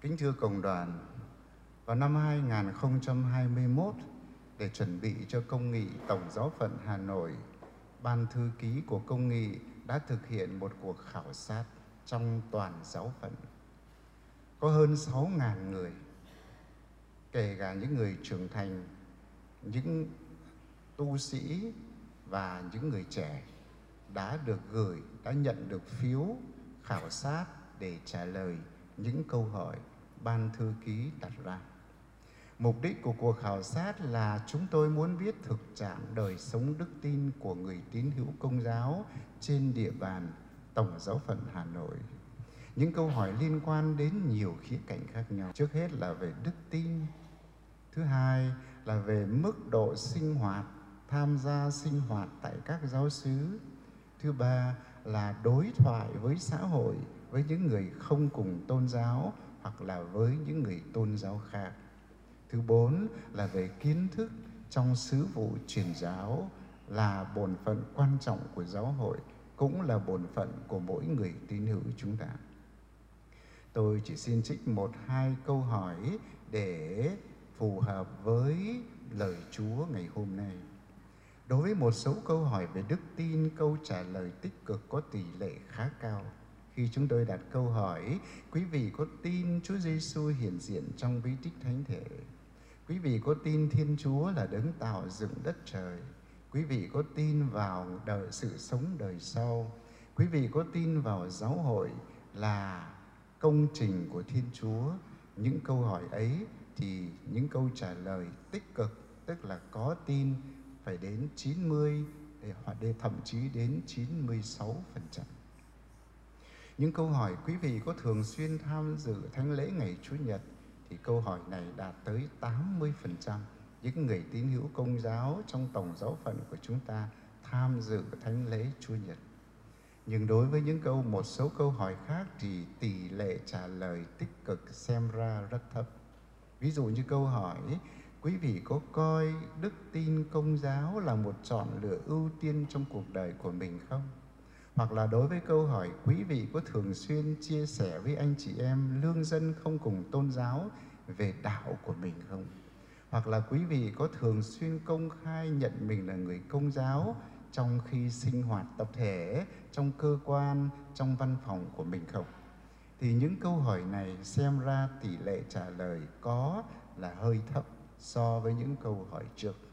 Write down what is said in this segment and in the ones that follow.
Kính thưa cộng đoàn, vào năm 2021, để chuẩn bị cho công nghị Tổng giáo phận Hà Nội, Ban thư ký của công nghị đã thực hiện một cuộc khảo sát trong toàn giáo phận. Có hơn 6.000 người, kể cả những người trưởng thành, những tu sĩ và những người trẻ đã được gửi, đã nhận được phiếu khảo sát để trả lời những câu hỏi ban thư ký đặt ra. Mục đích của cuộc khảo sát là chúng tôi muốn biết thực trạng đời sống đức tin của người tín hữu công giáo trên địa bàn Tổng giáo phận Hà Nội. Những câu hỏi liên quan đến nhiều khía cạnh khác nhau. Trước hết là về đức tin. Thứ hai là về mức độ sinh hoạt, tham gia sinh hoạt tại các giáo xứ. Thứ ba là đối thoại với xã hội, với những người không cùng tôn giáo hoặc là với những người tôn giáo khác. Thứ bốn là về kiến thức trong sứ vụ truyền giáo là bổn phận quan trọng của giáo hội, cũng là bổn phận của mỗi người tín hữu chúng ta. Tôi chỉ xin trích một hai câu hỏi để phù hợp với lời Chúa ngày hôm nay. Đối với một số câu hỏi về đức tin, câu trả lời tích cực có tỷ lệ khá cao. Khi chúng tôi đặt câu hỏi, quý vị có tin Chúa Giêsu hiện diện trong bí tích thánh thể? Quý vị có tin Thiên Chúa là đấng tạo dựng đất trời? Quý vị có tin vào đời sự sống đời sau? Quý vị có tin vào giáo hội là công trình của Thiên Chúa? Những câu hỏi ấy thì những câu trả lời tích cực tức là có tin phải đến 90 hoặc thậm chí đến 96%. Những câu hỏi quý vị có thường xuyên tham dự thánh lễ ngày Chủ nhật thì câu hỏi này đạt tới 80% những người tín hữu công giáo trong tổng giáo phận của chúng ta tham dự thánh lễ Chúa Nhật. Nhưng đối với những câu, một số câu hỏi khác thì tỷ lệ trả lời tích cực xem ra rất thấp. Ví dụ như câu hỏi, quý vị có coi đức tin công giáo là một chọn lựa ưu tiên trong cuộc đời của mình không? Hoặc là đối với câu hỏi quý vị có thường xuyên chia sẻ với anh chị em lương dân không cùng tôn giáo về đạo của mình không? Hoặc là quý vị có thường xuyên công khai nhận mình là người công giáo trong khi sinh hoạt tập thể, trong cơ quan, trong văn phòng của mình không? Thì những câu hỏi này xem ra tỷ lệ trả lời có là hơi thấp so với những câu hỏi trước.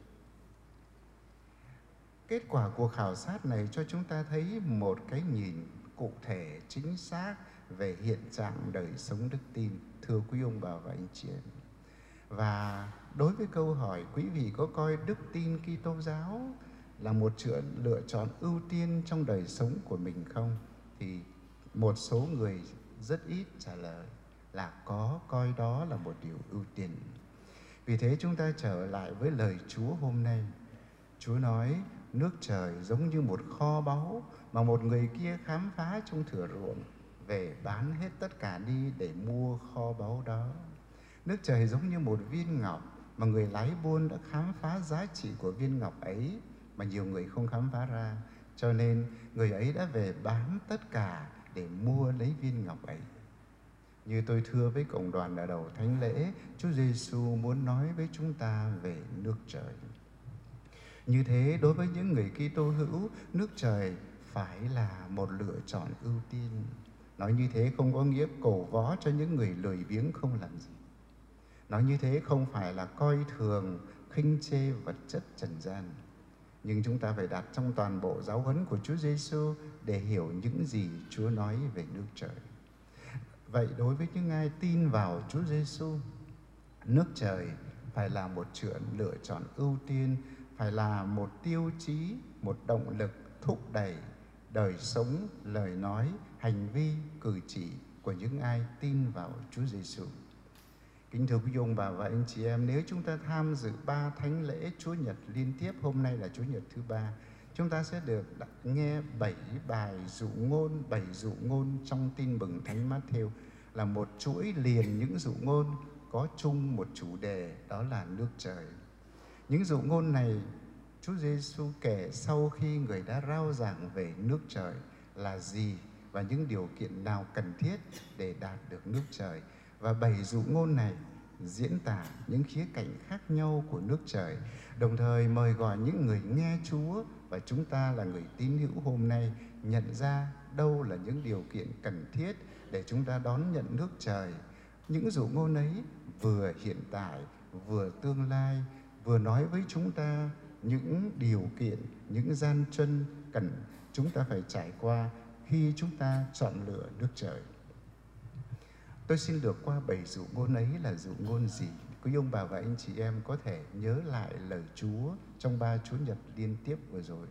Kết quả cuộc khảo sát này cho chúng ta thấy một cái nhìn cụ thể, chính xác về hiện trạng đời sống đức tin, thưa quý ông bà và anh chị em. Và đối với câu hỏi, quý vị có coi đức tin Kitô giáo là một chuyện lựa chọn ưu tiên trong đời sống của mình không thì một số người rất ít trả lời là có, coi đó là một điều ưu tiên. Vì thế chúng ta trở lại với lời Chúa hôm nay. Chúa nói nước trời giống như một kho báu mà một người kia khám phá trong thửa ruộng về bán hết tất cả đi để mua kho báu đó. Nước trời giống như một viên ngọc mà người lái buôn đã khám phá giá trị của viên ngọc ấy mà nhiều người không khám phá ra. Cho nên người ấy đã về bán tất cả để mua lấy viên ngọc ấy. Như tôi thưa với cộng đoàn ở đầu thánh lễ, Chúa Giêsu muốn nói với chúng ta về nước trời. Như thế đối với những người Kitô hữu, nước trời phải là một lựa chọn ưu tiên. Nói như thế không có nghĩa cổ vó cho những người lười biếng không làm gì. Nói như thế không phải là coi thường, khinh chê vật chất trần gian. Nhưng chúng ta phải đặt trong toàn bộ giáo huấn của Chúa Giêsu để hiểu những gì Chúa nói về nước trời. Vậy đối với những ai tin vào Chúa Giêsu, nước trời phải là một chuyện lựa chọn ưu tiên, phải là một tiêu chí, một động lực thúc đẩy đời sống, lời nói, hành vi, cử chỉ của những ai tin vào Chúa Giêsu. Kính thưa quý ông bà và anh chị em, nếu chúng ta tham dự ba thánh lễ Chúa Nhật liên tiếp, hôm nay là Chúa Nhật thứ ba, chúng ta sẽ được nghe bảy bài dụ ngôn, bảy dụ ngôn trong tin mừng Thánh Matthew là một chuỗi liền những dụ ngôn có chung một chủ đề đó là nước trời. Những dụ ngôn này Chúa Giêsu kể sau khi người đã rao giảng về nước trời là gì và những điều kiện nào cần thiết để đạt được nước trời và bảy dụ ngôn này diễn tả những khía cạnh khác nhau của nước trời, đồng thời mời gọi những người nghe Chúa và chúng ta là người tín hữu hôm nay nhận ra đâu là những điều kiện cần thiết để chúng ta đón nhận nước trời. Những dụ ngôn ấy vừa hiện tại, vừa tương lai, vừa nói với chúng ta những điều kiện, những gian chân cần chúng ta phải trải qua khi chúng ta chọn lựa nước trời. Tôi xin được qua bảy dụ ngôn ấy là dụ ngôn gì? Quý ông bà và anh chị em có thể nhớ lại lời Chúa trong ba Chúa Nhật liên tiếp vừa rồi.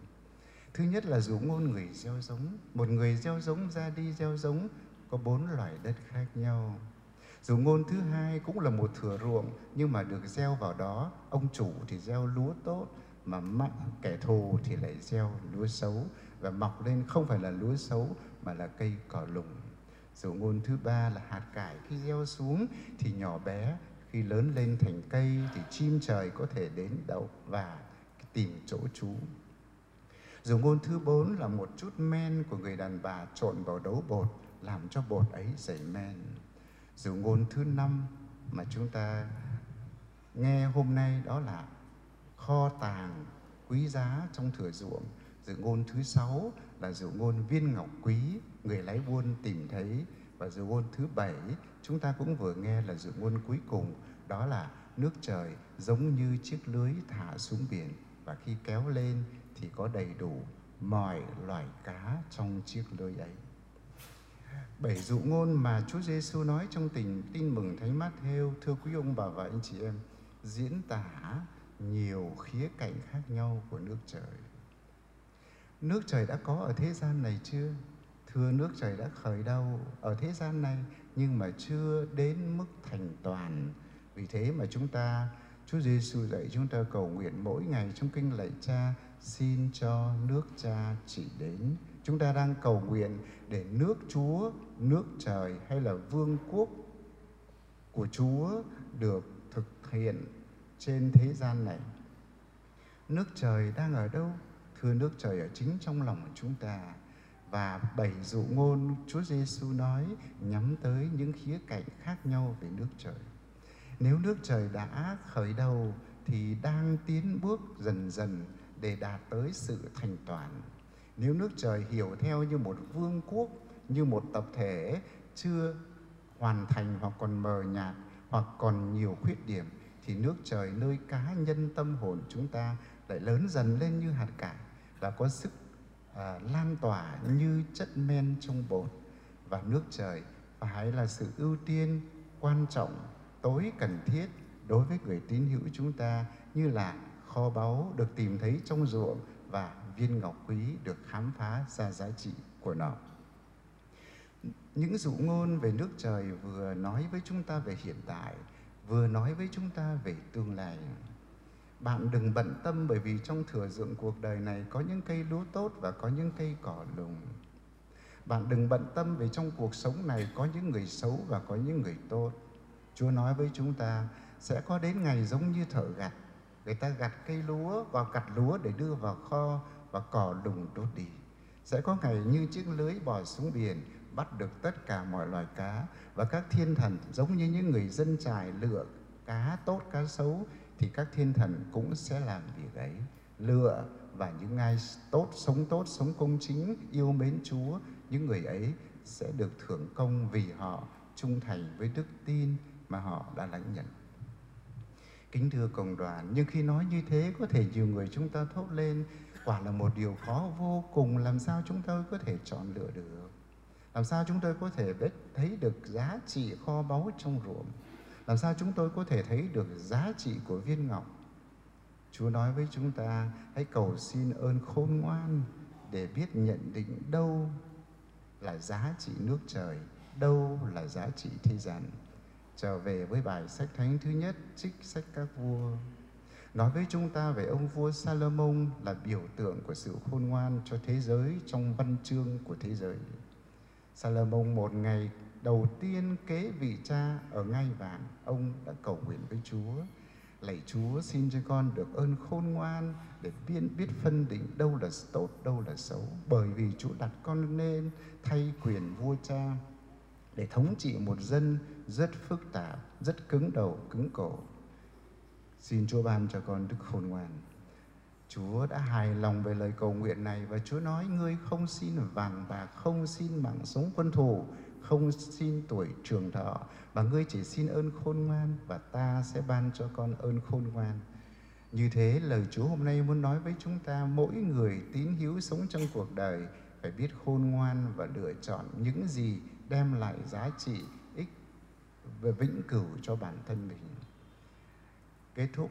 Thứ nhất là dụ ngôn người gieo giống. Một người gieo giống ra đi gieo giống có bốn loại đất khác nhau dù ngôn thứ hai cũng là một thửa ruộng nhưng mà được gieo vào đó, ông chủ thì gieo lúa tốt mà mặn kẻ thù thì lại gieo lúa xấu và mọc lên không phải là lúa xấu mà là cây cỏ lùng. dù ngôn thứ ba là hạt cải khi gieo xuống thì nhỏ bé, khi lớn lên thành cây thì chim trời có thể đến đậu và tìm chỗ trú. dù ngôn thứ bốn là một chút men của người đàn bà trộn vào đấu bột làm cho bột ấy dày men. Dụ ngôn thứ năm mà chúng ta nghe hôm nay đó là kho tàng quý giá trong thửa ruộng. Dụ ngôn thứ sáu là dụ ngôn viên ngọc quý, người lái buôn tìm thấy. Và dụ ngôn thứ bảy chúng ta cũng vừa nghe là dụ ngôn cuối cùng, đó là nước trời giống như chiếc lưới thả xuống biển và khi kéo lên thì có đầy đủ mọi loài cá trong chiếc lưới ấy. Bảy dụ ngôn mà Chúa Giêsu nói trong tình tin mừng Thánh Matthew thưa quý ông bà và anh chị em, diễn tả nhiều khía cạnh khác nhau của nước trời. Nước trời đã có ở thế gian này chưa? Thưa, nước trời đã khởi đầu ở thế gian này, nhưng mà chưa đến mức thành toàn. Vì thế mà chúng ta, Chúa Giêsu dạy chúng ta cầu nguyện mỗi ngày trong kinh lạy Cha xin cho nước Cha chỉ đến. Chúng ta đang cầu nguyện để nước Chúa, nước trời hay là vương quốc của Chúa được thực hiện trên thế gian này. Nước trời đang ở đâu? Thưa nước trời ở chính trong lòng chúng ta. Và bảy dụ ngôn Chúa Giêsu nói nhắm tới những khía cạnh khác nhau về nước trời. Nếu nước trời đã khởi đầu thì đang tiến bước dần dần để đạt tới sự thành toàn. Nếu nước trời hiểu theo như một vương quốc, như một tập thể chưa hoàn thành hoặc còn mờ nhạt hoặc còn nhiều khuyết điểm thì nước trời nơi cá nhân tâm hồn chúng ta lại lớn dần lên như hạt cải và có sức à, lan tỏa như chất men trong bột và nước trời phải là sự ưu tiên quan trọng tối cần thiết đối với người tín hữu chúng ta như là kho báu được tìm thấy trong ruộng và viên ngọc quý được khám phá ra giá trị của nó. Những dụ ngôn về nước trời vừa nói với chúng ta về hiện tại, vừa nói với chúng ta về tương lai. Bạn đừng bận tâm bởi vì trong thừa ruộng cuộc đời này có những cây lúa tốt và có những cây cỏ lùng. Bạn đừng bận tâm về trong cuộc sống này có những người xấu và có những người tốt. Chúa nói với chúng ta sẽ có đến ngày giống như thợ gặt. Người ta gặt cây lúa vào gặt lúa để đưa vào kho và cỏ lùng đốt đi. Sẽ có ngày như chiếc lưới bò xuống biển, bắt được tất cả mọi loài cá và các thiên thần, giống như những người dân trài lựa cá tốt, cá xấu, thì các thiên thần cũng sẽ làm việc ấy lựa và những ai tốt, sống tốt, sống công chính, yêu mến Chúa, những người ấy sẽ được thưởng công vì họ trung thành với đức tin mà họ đã lãnh nhận kính thưa cộng đoàn, nhưng khi nói như thế có thể nhiều người chúng ta thốt lên, quả là một điều khó vô cùng, làm sao chúng tôi có thể chọn lựa được? Làm sao chúng tôi có thể biết, thấy được giá trị kho báu trong ruộng? Làm sao chúng tôi có thể thấy được giá trị của viên ngọc? Chúa nói với chúng ta, hãy cầu xin ơn khôn ngoan để biết nhận định đâu là giá trị nước trời, đâu là giá trị thế gian trở về với bài sách thánh thứ nhất, trích sách các vua. Nói với chúng ta về ông vua Salomon là biểu tượng của sự khôn ngoan cho thế giới trong văn chương của thế giới. Salomon một ngày đầu tiên kế vị cha ở ngai vàng, ông đã cầu nguyện với Chúa. Lạy Chúa xin cho con được ơn khôn ngoan để biết biết phân định đâu là tốt, đâu là xấu. Bởi vì Chúa đặt con lên thay quyền vua cha để thống trị một dân rất phức tạp, rất cứng đầu, cứng cổ. Xin Chúa ban cho con đức khôn ngoan. Chúa đã hài lòng về lời cầu nguyện này và Chúa nói ngươi không xin vàng bạc, không xin mạng sống quân thù, không xin tuổi trường thọ và ngươi chỉ xin ơn khôn ngoan và ta sẽ ban cho con ơn khôn ngoan. Như thế lời Chúa hôm nay muốn nói với chúng ta mỗi người tín hữu sống trong cuộc đời phải biết khôn ngoan và lựa chọn những gì đem lại giá trị ích về vĩnh cửu cho bản thân mình. Kết thúc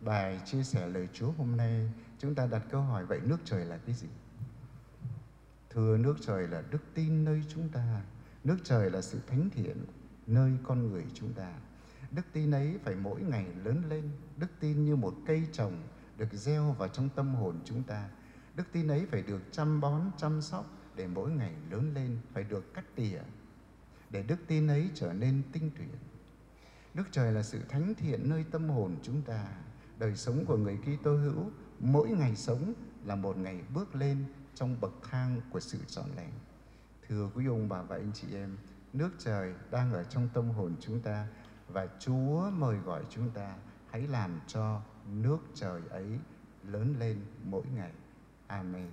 bài chia sẻ lời Chúa hôm nay, chúng ta đặt câu hỏi vậy nước trời là cái gì? Thưa nước trời là đức tin nơi chúng ta, nước trời là sự thánh thiện nơi con người chúng ta. Đức tin ấy phải mỗi ngày lớn lên, đức tin như một cây trồng được gieo vào trong tâm hồn chúng ta. Đức tin ấy phải được chăm bón, chăm sóc để mỗi ngày lớn lên, phải được cắt tỉa để đức tin ấy trở nên tinh tuyển. Đức trời là sự thánh thiện nơi tâm hồn chúng ta. Đời sống của người Kitô hữu mỗi ngày sống là một ngày bước lên trong bậc thang của sự trọn lành. Thưa quý ông bà và anh chị em, nước trời đang ở trong tâm hồn chúng ta và Chúa mời gọi chúng ta hãy làm cho nước trời ấy lớn lên mỗi ngày. Amen.